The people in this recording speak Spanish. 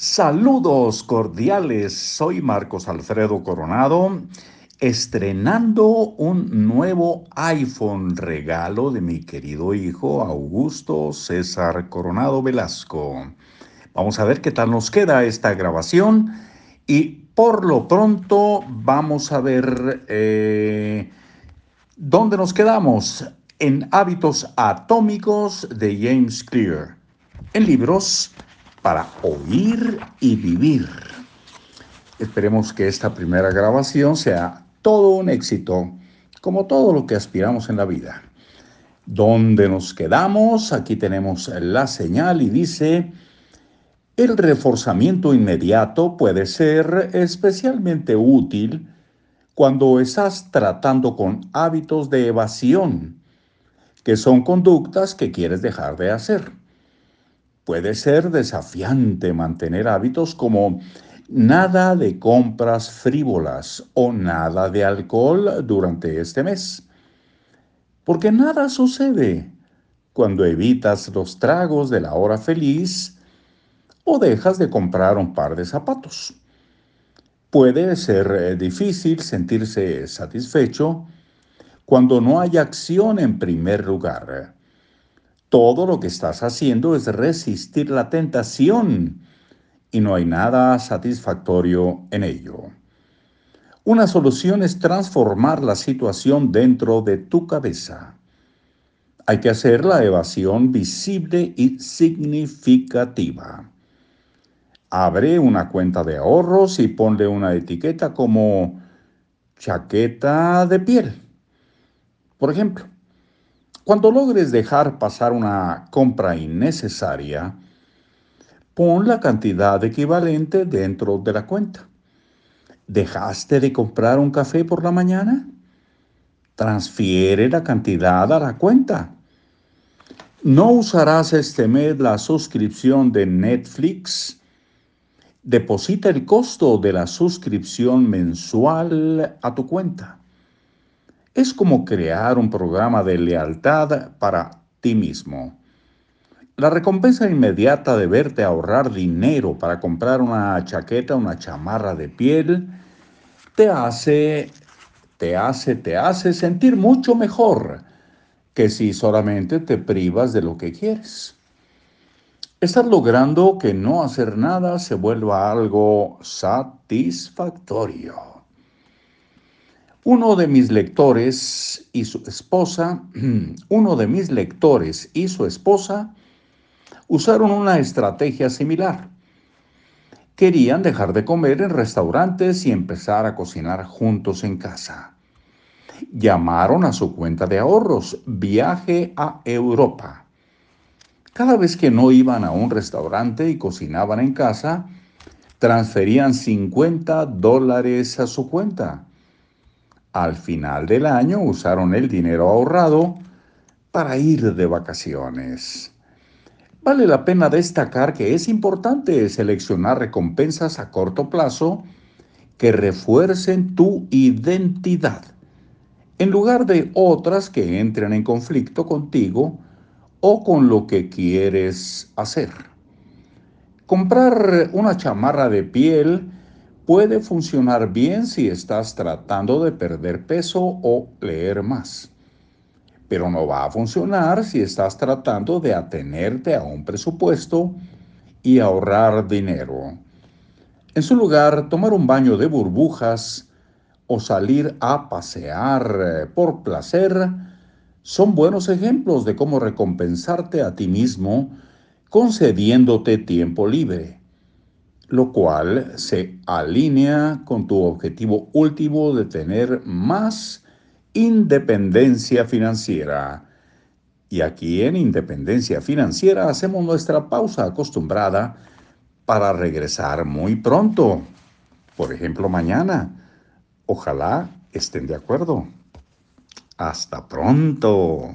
Saludos cordiales, soy Marcos Alfredo Coronado, estrenando un nuevo iPhone regalo de mi querido hijo Augusto César Coronado Velasco. Vamos a ver qué tal nos queda esta grabación y por lo pronto vamos a ver eh, dónde nos quedamos en Hábitos Atómicos de James Clear, en libros para oír y vivir. Esperemos que esta primera grabación sea todo un éxito, como todo lo que aspiramos en la vida. ¿Dónde nos quedamos? Aquí tenemos la señal y dice, el reforzamiento inmediato puede ser especialmente útil cuando estás tratando con hábitos de evasión, que son conductas que quieres dejar de hacer. Puede ser desafiante mantener hábitos como nada de compras frívolas o nada de alcohol durante este mes. Porque nada sucede cuando evitas los tragos de la hora feliz o dejas de comprar un par de zapatos. Puede ser eh, difícil sentirse satisfecho cuando no hay acción en primer lugar todo lo que estás haciendo es resistir la tentación y no hay nada satisfactorio en ello. Una solución es transformar la situación dentro de tu cabeza. Hay que hacer la evasión visible y significativa. Abre una cuenta de ahorros y ponle una etiqueta como chaqueta de piel. Por ejemplo, cuando logres dejar pasar una compra innecesaria, pon la cantidad equivalente dentro de la cuenta. ¿Dejaste de comprar un café por la mañana? Transfiere la cantidad a la cuenta. ¿No usarás este mes la suscripción de Netflix? Deposita el costo de la suscripción mensual a tu cuenta. Es como crear un programa de lealtad para ti mismo. La recompensa inmediata de verte ahorrar dinero para comprar una chaqueta, una chamarra de piel, te hace, te hace, te hace sentir mucho mejor que si solamente te privas de lo que quieres. Estás logrando que no hacer nada se vuelva algo satisfactorio. Uno de mis lectores y su esposa, uno de mis lectores y su esposa usaron una estrategia similar. Querían dejar de comer en restaurantes y empezar a cocinar juntos en casa. Llamaron a su cuenta de ahorros Viaje a Europa. Cada vez que no iban a un restaurante y cocinaban en casa, transferían 50 dólares a su cuenta al final del año usaron el dinero ahorrado para ir de vacaciones. Vale la pena destacar que es importante seleccionar recompensas a corto plazo que refuercen tu identidad, en lugar de otras que entren en conflicto contigo o con lo que quieres hacer. Comprar una chamarra de piel puede funcionar bien si estás tratando de perder peso o leer más, pero no va a funcionar si estás tratando de atenerte a un presupuesto y ahorrar dinero. En su lugar, tomar un baño de burbujas o salir a pasear eh, por placer son buenos ejemplos de cómo recompensarte a ti mismo concediéndote tiempo libre lo cual se alinea con tu objetivo último de tener más independencia financiera. Y aquí en Independencia Financiera hacemos nuestra pausa acostumbrada para regresar muy pronto. Por ejemplo, mañana. Ojalá estén de acuerdo. Hasta pronto.